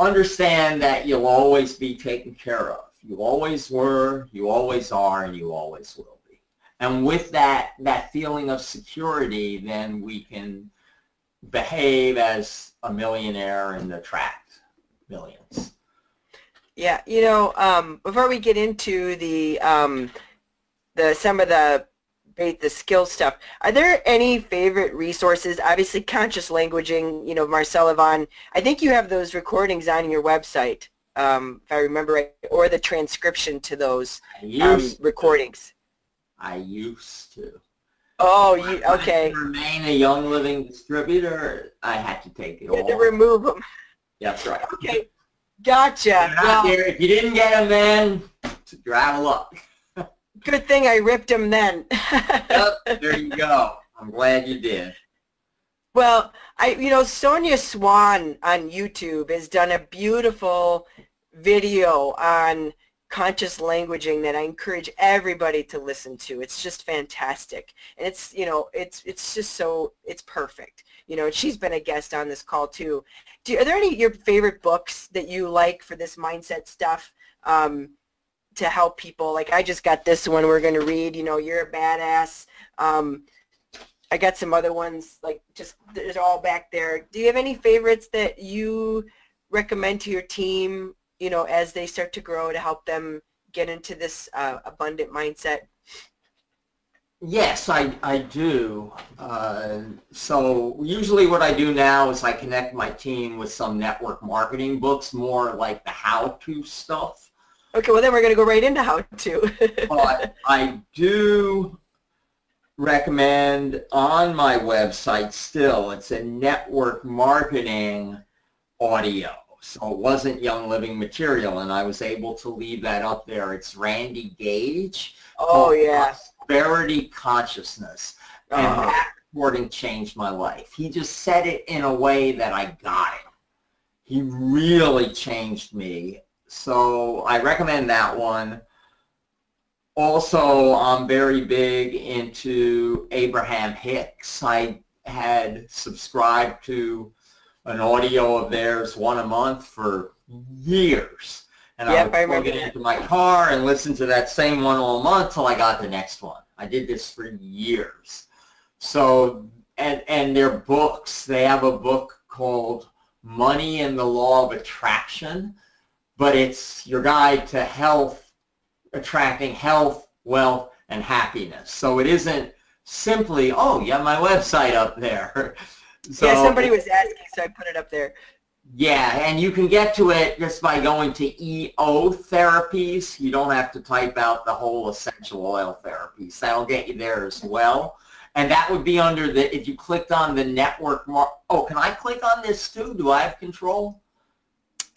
understand that you'll always be taken care of. You always were, you always are, and you always will be. And with that, that feeling of security, then we can behave as a millionaire and attract millions. Yeah, you know, um, before we get into the um, the some of the the skill stuff, are there any favorite resources? Obviously, conscious languaging. You know, Marcel Yvon. I think you have those recordings on your website, um, if I remember right, or the transcription to those um, recordings. I used to. Oh, you okay? To remain a Young Living distributor, I had to take it you all. to remove them. That's right. Okay, gotcha. Well, if you didn't get them then, out luck. Good thing I ripped him then. yep, there you go. I'm glad you did. Well, I you know Sonia Swan on YouTube has done a beautiful video on conscious languaging that I encourage everybody to listen to. It's just fantastic. And it's, you know, it's it's just so it's perfect. You know, she's been a guest on this call too. Do, are there any your favorite books that you like for this mindset stuff um, to help people? Like I just got this one we're going to read, you know, You're a Badass. Um, I got some other ones like just they're all back there. Do you have any favorites that you recommend to your team you know, as they start to grow to help them get into this uh, abundant mindset? Yes, I, I do. Uh, so usually what I do now is I connect my team with some network marketing books, more like the how-to stuff. Okay, well then we're going to go right into how-to. but I do recommend on my website still, it's a network marketing audio so it wasn't Young Living material, and I was able to leave that up there. It's Randy Gage. Oh, yeah. Prosperity Consciousness. And uh-huh. that recording changed my life. He just said it in a way that I got it. He really changed me. So I recommend that one. Also, I'm very big into Abraham Hicks. I had subscribed to an audio of theirs one a month for years. And yep, I would plug it into my car and listen to that same one all month till I got the next one. I did this for years. So, and, and their books, they have a book called Money and the Law of Attraction, but it's your guide to health, attracting health, wealth, and happiness. So it isn't simply, oh, you have my website up there. So, yeah, somebody was asking, so I put it up there. Yeah, and you can get to it just by going to EO therapies. You don't have to type out the whole essential oil therapies. That'll get you there as well. And that would be under the, if you clicked on the network, mar- oh, can I click on this too? Do I have control?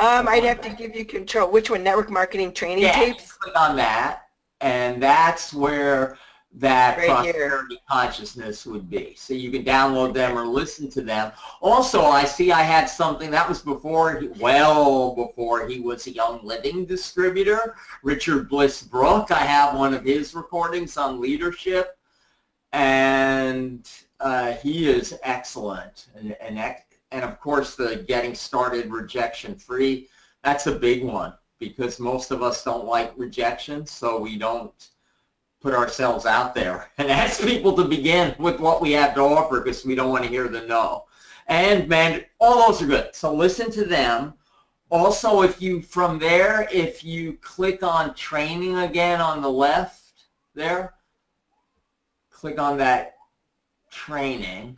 Um, I'd have to give you control. Which one? Network marketing training yeah, tapes? click on that. And that's where that right prosperity here. consciousness would be. So you can download them or listen to them. Also, I see I had something that was before, he, well before he was a Young Living distributor. Richard Bliss Brooke. I have one of his recordings on leadership, and uh, he is excellent. And, and, and of course, the Getting Started Rejection Free, that's a big one because most of us don't like rejection, so we don't put ourselves out there and ask people to begin with what we have to offer because we don't want to hear the no. And man, all those are good. So listen to them. Also, if you, from there, if you click on training again on the left there, click on that training.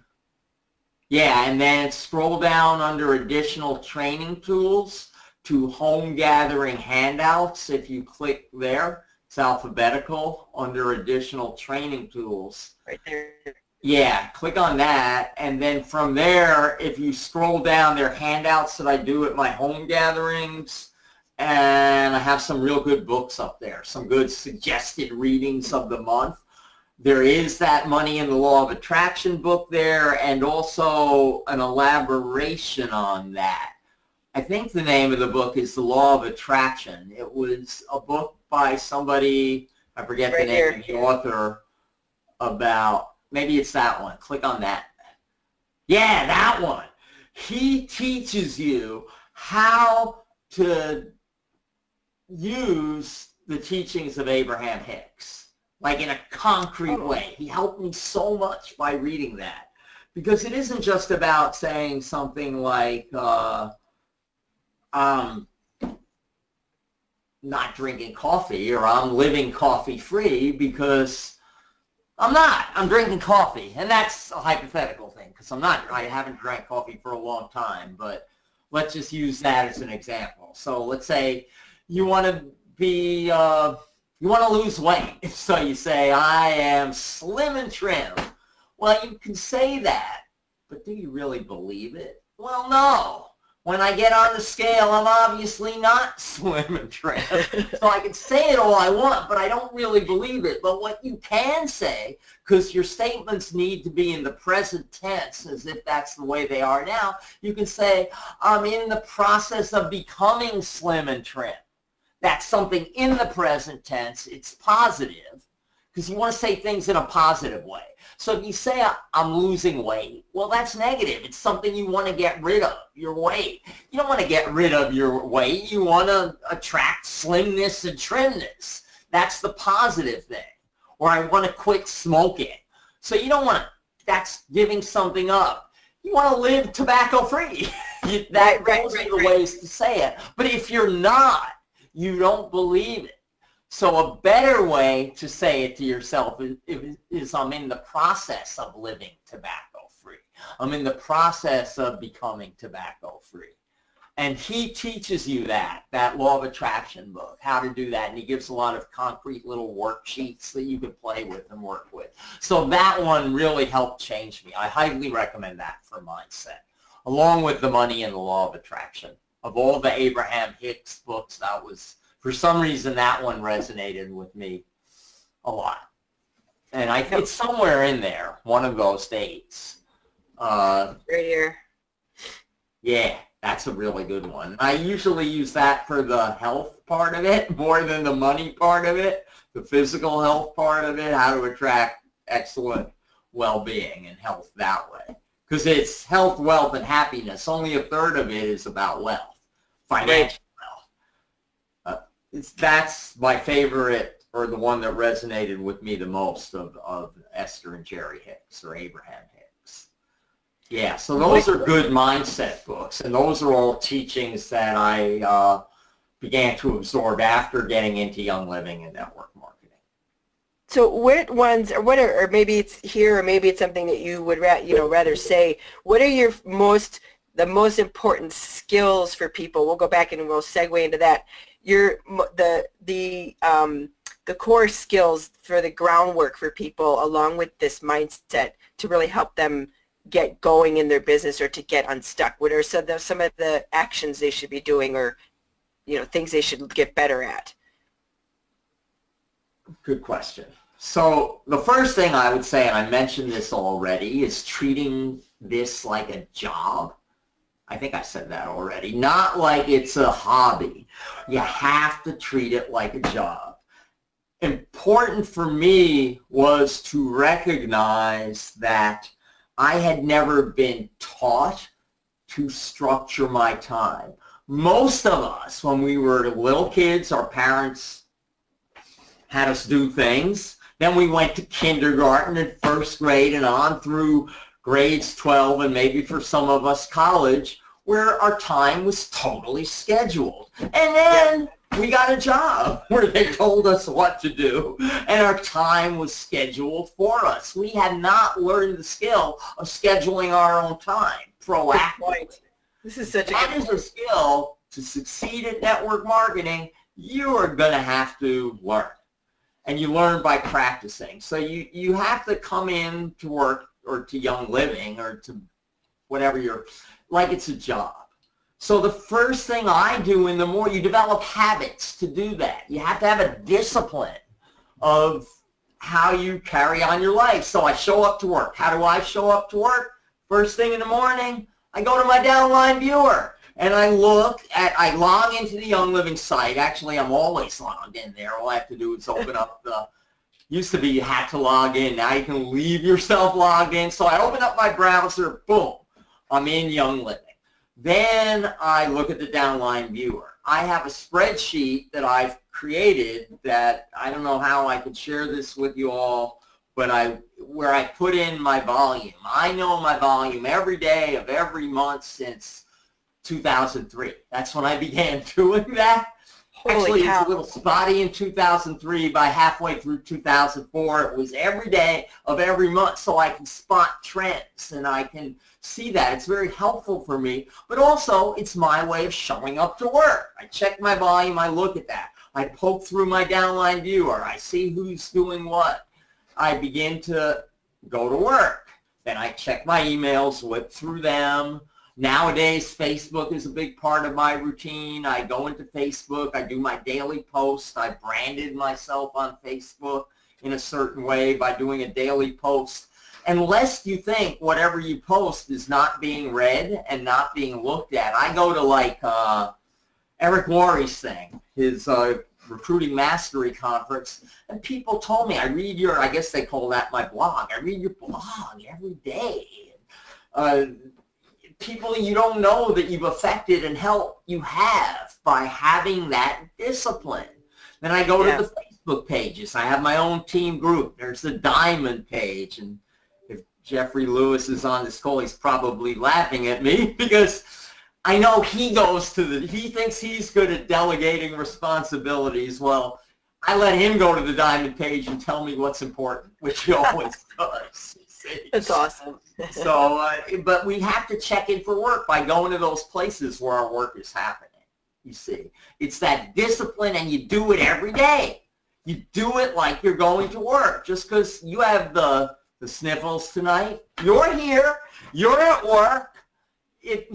Yeah, and then scroll down under additional training tools to home gathering handouts if you click there it's alphabetical under additional training tools. Right there. Yeah, click on that. And then from there, if you scroll down, there are handouts that I do at my home gatherings. And I have some real good books up there, some good suggested readings of the month. There is that Money in the Law of Attraction book there and also an elaboration on that. I think the name of the book is The Law of Attraction. It was a book by somebody, I forget right the name here. of the author, about, maybe it's that one. Click on that. Yeah, that one. He teaches you how to use the teachings of Abraham Hicks, like in a concrete oh. way. He helped me so much by reading that. Because it isn't just about saying something like, uh, um, not drinking coffee or I'm living coffee free because I'm not. I'm drinking coffee. And that's a hypothetical thing because I'm not. I haven't drank coffee for a long time, but let's just use that as an example. So let's say you want to be, uh, you want to lose weight. So you say, I am slim and trim. Well, you can say that, but do you really believe it? Well, no. When I get on the scale, I'm obviously not slim and trim. so I can say it all I want, but I don't really believe it. But what you can say, because your statements need to be in the present tense as if that's the way they are now, you can say, I'm in the process of becoming slim and trim. That's something in the present tense. It's positive because you want to say things in a positive way. So if you say I'm losing weight, well, that's negative. It's something you want to get rid of, your weight. You don't want to get rid of your weight. You want to attract slimness and trimness. That's the positive thing. Or I want to quit smoking. So you don't want to, that's giving something up. You want to live tobacco free. that, right, right, those right, are the ways to say it. But if you're not, you don't believe it so a better way to say it to yourself is, is, I'm in the process of living tobacco free. I'm in the process of becoming tobacco free. And he teaches you that, that law of attraction book, how to do that. And he gives a lot of concrete little worksheets that you can play with and work with. So that one really helped change me. I highly recommend that for mindset, along with the money and the law of attraction. Of all the Abraham Hicks books, that was for some reason that one resonated with me a lot. And I think it's somewhere in there, one of those dates. Uh, right here. Yeah, that's a really good one. I usually use that for the health part of it more than the money part of it, the physical health part of it, how to attract excellent well-being and health that way. Because it's health, wealth, and happiness. Only a third of it is about wealth, financial it's, that's my favorite or the one that resonated with me the most of, of Esther and Jerry Hicks or Abraham Hicks. Yeah, so those are good mindset books, and those are all teachings that I uh, began to absorb after getting into Young Living and network marketing. So what ones, or what are, or maybe it's here, or maybe it's something that you would, ra- you know, rather say. What are your most, the most important skills for people? We'll go back and we'll segue into that your the the um, the core skills for the groundwork for people along with this mindset to really help them get going in their business or to get unstuck? What are some of the, some of the actions they should be doing or you know things they should get better at? Good question. So the first thing I would say, and I mentioned this already, is treating this like a job. I think I said that already. Not like it's a hobby. You have to treat it like a job. Important for me was to recognize that I had never been taught to structure my time. Most of us, when we were little kids, our parents had us do things. Then we went to kindergarten and first grade and on through grades 12 and maybe for some of us college where our time was totally scheduled. And then we got a job where they told us what to do and our time was scheduled for us. We had not learned the skill of scheduling our own time proactively. This is such a that is a skill to succeed at network marketing you are going to have to learn. And you learn by practicing. So you, you have to come in to work or to Young Living or to whatever you're, like it's a job. So the first thing I do in the morning, you develop habits to do that. You have to have a discipline of how you carry on your life. So I show up to work. How do I show up to work? First thing in the morning, I go to my downline viewer and I look at, I log into the Young Living site. Actually, I'm always logged in there. All I have to do is open up the used to be you had to log in. Now you can leave yourself logged in. So I open up my browser, boom, I'm in Young Living. Then I look at the downline viewer. I have a spreadsheet that I've created that I don't know how I could share this with you all, but I where I put in my volume. I know my volume every day of every month since 2003. That's when I began doing that. Holy Actually, it was a little spotty in 2003. By halfway through 2004, it was every day of every month, so I can spot trends and I can see that. It's very helpful for me, but also it's my way of showing up to work. I check my volume, I look at that. I poke through my downline viewer. I see who's doing what. I begin to go to work. Then I check my emails, whip through them. Nowadays, Facebook is a big part of my routine. I go into Facebook. I do my daily post. I branded myself on Facebook in a certain way by doing a daily post. Unless you think whatever you post is not being read and not being looked at. I go to like uh, Eric Worre's thing, his uh, recruiting mastery conference, and people told me, I read your, I guess they call that my blog. I read your blog every day. Uh, people you don't know that you've affected and helped you have by having that discipline. Then I go Yeah. to the Facebook pages. I have my own team group. There's the diamond page. And if Jeffrey Lewis is on this call, he's probably laughing at me because I know he goes to the, he thinks he's good at delegating responsibilities. Well, I let him go to the diamond page and tell me what's important, which he always does. That's awesome. So, uh, but we have to check in for work by going to those places where our work is happening. You see, it's that discipline, and you do it every day. You do it like you're going to work. Just because you have the the sniffles tonight, you're here, you're at work. It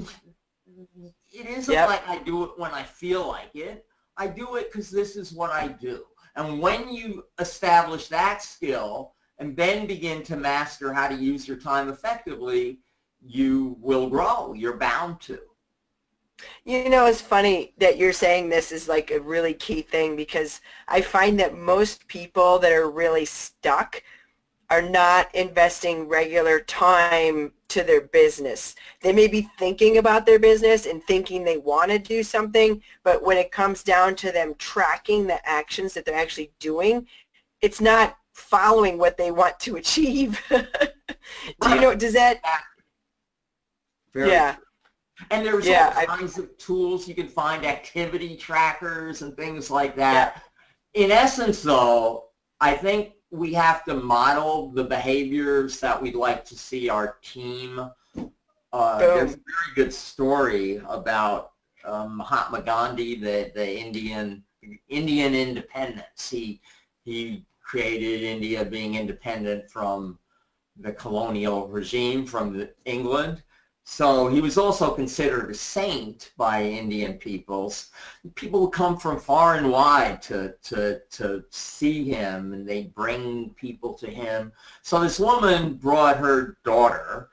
it isn't Yep. like I do it when I feel like it. I do it because this is what I do. And when you establish that skill and then begin to master how to use your time effectively, you will grow. You're bound to. You know, it's funny that you're saying this is like a really key thing because I find that most people that are really stuck are not investing regular time to their business. They may be thinking about their business and thinking they want to do something, but when it comes down to them tracking the actions that they're actually doing, it's not following what they want to achieve. do you know, does that, Very yeah, And there's Yeah, all I- kinds of tools you can find, activity trackers and things like that. In essence, though, I think we have to model the behaviors that we'd like to see our team. Uh, there's a very good story about um, Mahatma Gandhi, the, the Indian Indian independence. He he created India being independent from the colonial regime from England. So he was also considered a saint by Indian peoples. People come from far and wide to, to, to see him and they bring people to him. So this woman brought her daughter,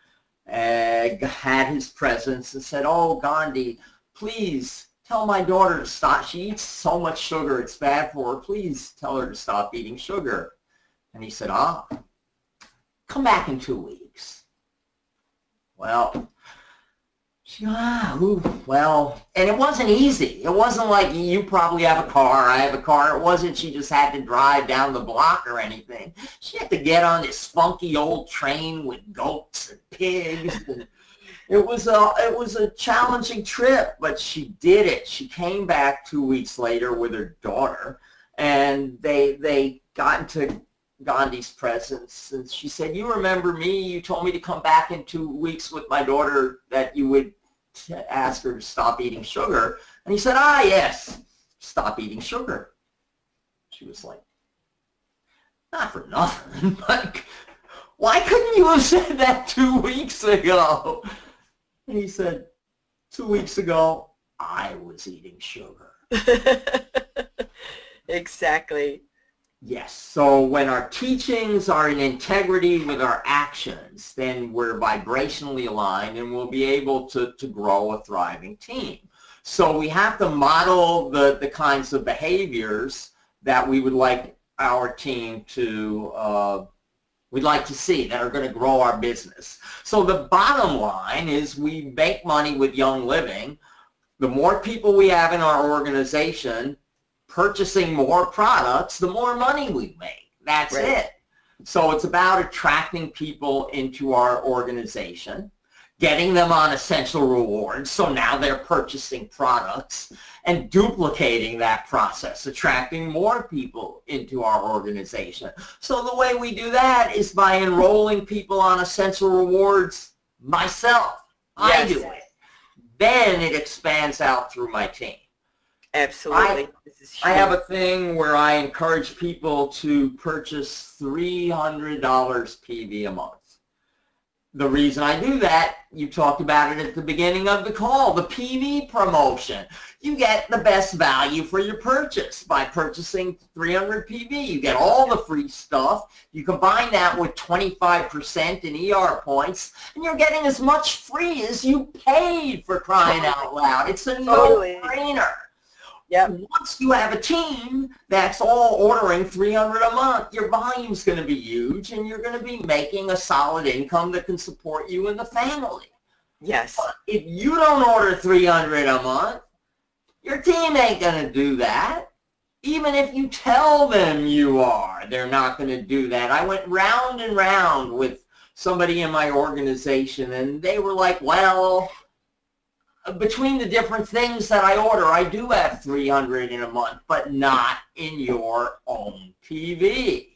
uh, had his presence and said, oh, Gandhi, please tell my daughter to stop. She eats so much sugar, it's bad for her. Please tell her to stop eating sugar. And he said, ah, come back in two weeks. Well, she, ah, ooh, well, and it wasn't easy. It wasn't like you probably have a car, I have a car. It wasn't she just had to drive down the block or anything. She had to get on this funky old train with goats and pigs. And it was a it was a challenging trip, but she did it. She came back two weeks later with her daughter, and they they got into Gandhi's presence, and she said, "You remember me? You told me to come back in two weeks with my daughter that you would ask her to stop eating sugar." And he said, "Ah, yes, stop eating sugar." She was like, "Not for nothing, but why couldn't you have said that two weeks ago?" And he said, two weeks ago, I was eating sugar. exactly. Yes. So when our teachings are in integrity with our actions, then we're vibrationally aligned and we'll be able to, to grow a thriving team. So we have to model the, the kinds of behaviors that we would like our team to, uh, we'd like to see that are going to grow our business. So the bottom line is we make money with Young Living. The more people we have in our organization, purchasing more products, the more money we make. That's Right. it. So it's about attracting people into our organization, getting them on essential rewards. So now they're purchasing products and duplicating that process, attracting more people into our organization. So the way we do that is by enrolling people on essential rewards myself. Yes. I do it. Then it expands out through my team. Absolutely. I, I have a thing where I encourage people to purchase $300 PV a month the reason I do that, you talked about it at the beginning of the call, the PV promotion. You get the best value for your purchase by purchasing 300 PV. You get all the free stuff. You combine that with 25% in ER points, and you're getting as much free as you paid for crying out loud. It's a no-brainer. Yep. Once you have a team that's all ordering 300 a month, your volume's going to be huge and you're going to be making a solid income that can support you and the family. Yes. But if you don't order 300 a month, your team ain't going to do that. Even if you tell them you are, they're not going to do that. I went round and round with somebody in my organization and they were like, well, between the different things that I order, I do have 300 in a month, but not in your own PV.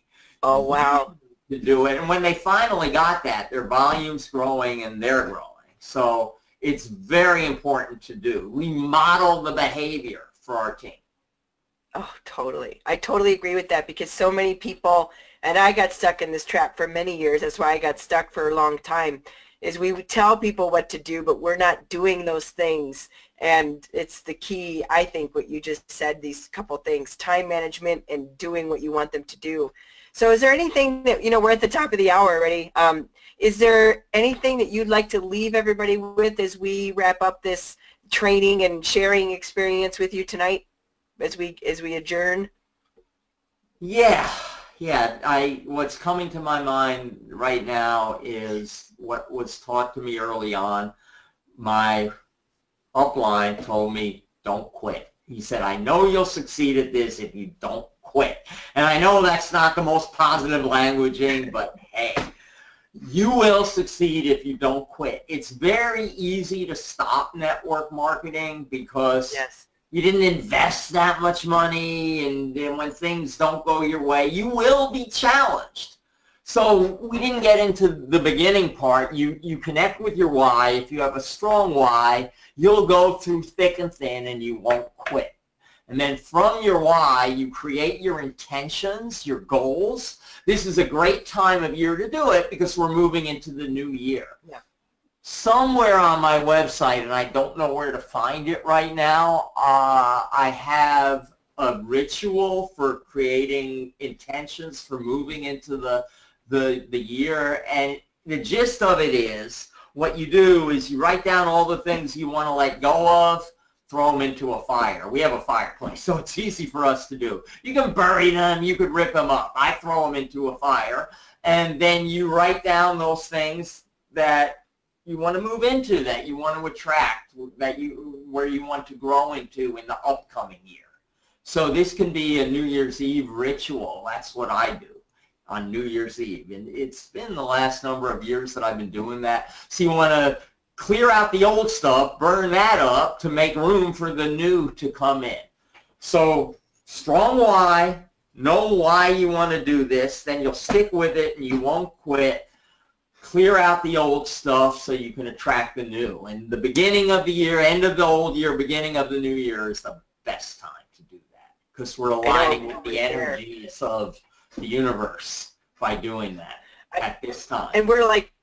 Oh, wow. To do it. And when they finally got that, their volume's growing and they're growing. So it's very important to do. We model the behavior for our team. Oh, totally. I totally agree with that because so many people, and I got stuck in this trap for many years. That's why I got stuck for a long time is we would tell people what to do, but we're not doing those things. And it's the key, I think, what you just said, these couple things, time management and doing what you want them to do. So is there anything that, you know, we're at the top of the hour already. Um, is there anything that you'd like to leave everybody with as we wrap up this training and sharing experience with you tonight as we, as we adjourn? Yeah, yeah, I what's coming to my mind right now is what was taught to me early on. My upline told me, don't quit. He said, I know you'll succeed at this if you don't quit. And I know that's not the most positive languaging, but hey, you will succeed if you don't quit. It's very easy to stop network marketing because yes you didn't invest that much money and then when things don't go your way, you will be challenged. So we didn't get into the beginning part. You, you connect with your why. If you have a strong why, you'll go through thick and thin and you won't quit. And then from your why, you create your intentions, your goals. This is a great time of year to do it because we're moving into the new year. Yeah somewhere on my website, and I don't know where to find it right now, uh, I have a ritual for creating intentions for moving into the, the, the year. And the gist of it is what you do is you write down all the things you want to let go of, throw them into a fire. We have a fireplace, so it's easy for us to do. You can bury them, you could rip them up. I throw them into a fire, and then you write down those things that you want to move into that you want to attract that you where you want to grow into in the upcoming year. So this can be a new year's eve ritual. That's what i do on new year's eve. And it's been the last number of years that i've been doing that. So you want to clear out the old stuff burn that up to make room for the new to come in. So strong why know why you want to do this then you'll stick with it and you won't quit clear out the old stuff so you can attract the new. And the beginning of the year, end of the old year, beginning of the new year is the best time to do that because we're aligning with the energies of the universe by doing that at this time. And we're like,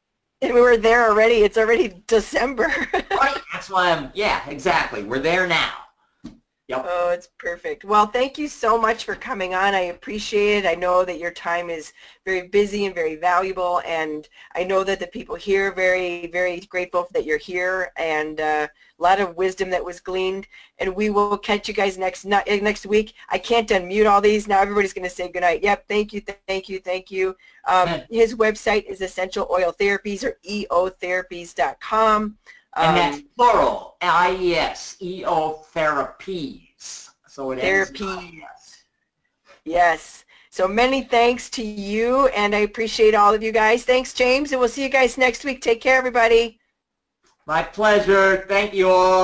and we were there already. It's already December. right. That's why I'm, yeah, exactly. We're there now. Yep. Oh, it's perfect. Well, thank you so much for coming on. I appreciate it. I know that your time is very busy and very valuable, and I know that the people here are very, very grateful that you're here, and uh, a lot of wisdom that was gleaned. And we will catch you guys next next week. I can't unmute all these now. Everybody's going to say goodnight. Yep. Thank you. Thank you. Thank you. Um, his website is Essential Oil Therapies or eotherapies.com. And that's um, plural, I-E-S-E-O therapies. So it Therapy. Yes. So many thanks to you, and I appreciate all of you guys. Thanks, James, and we'll see you guys next week. Take care, everybody. My pleasure. Thank you all.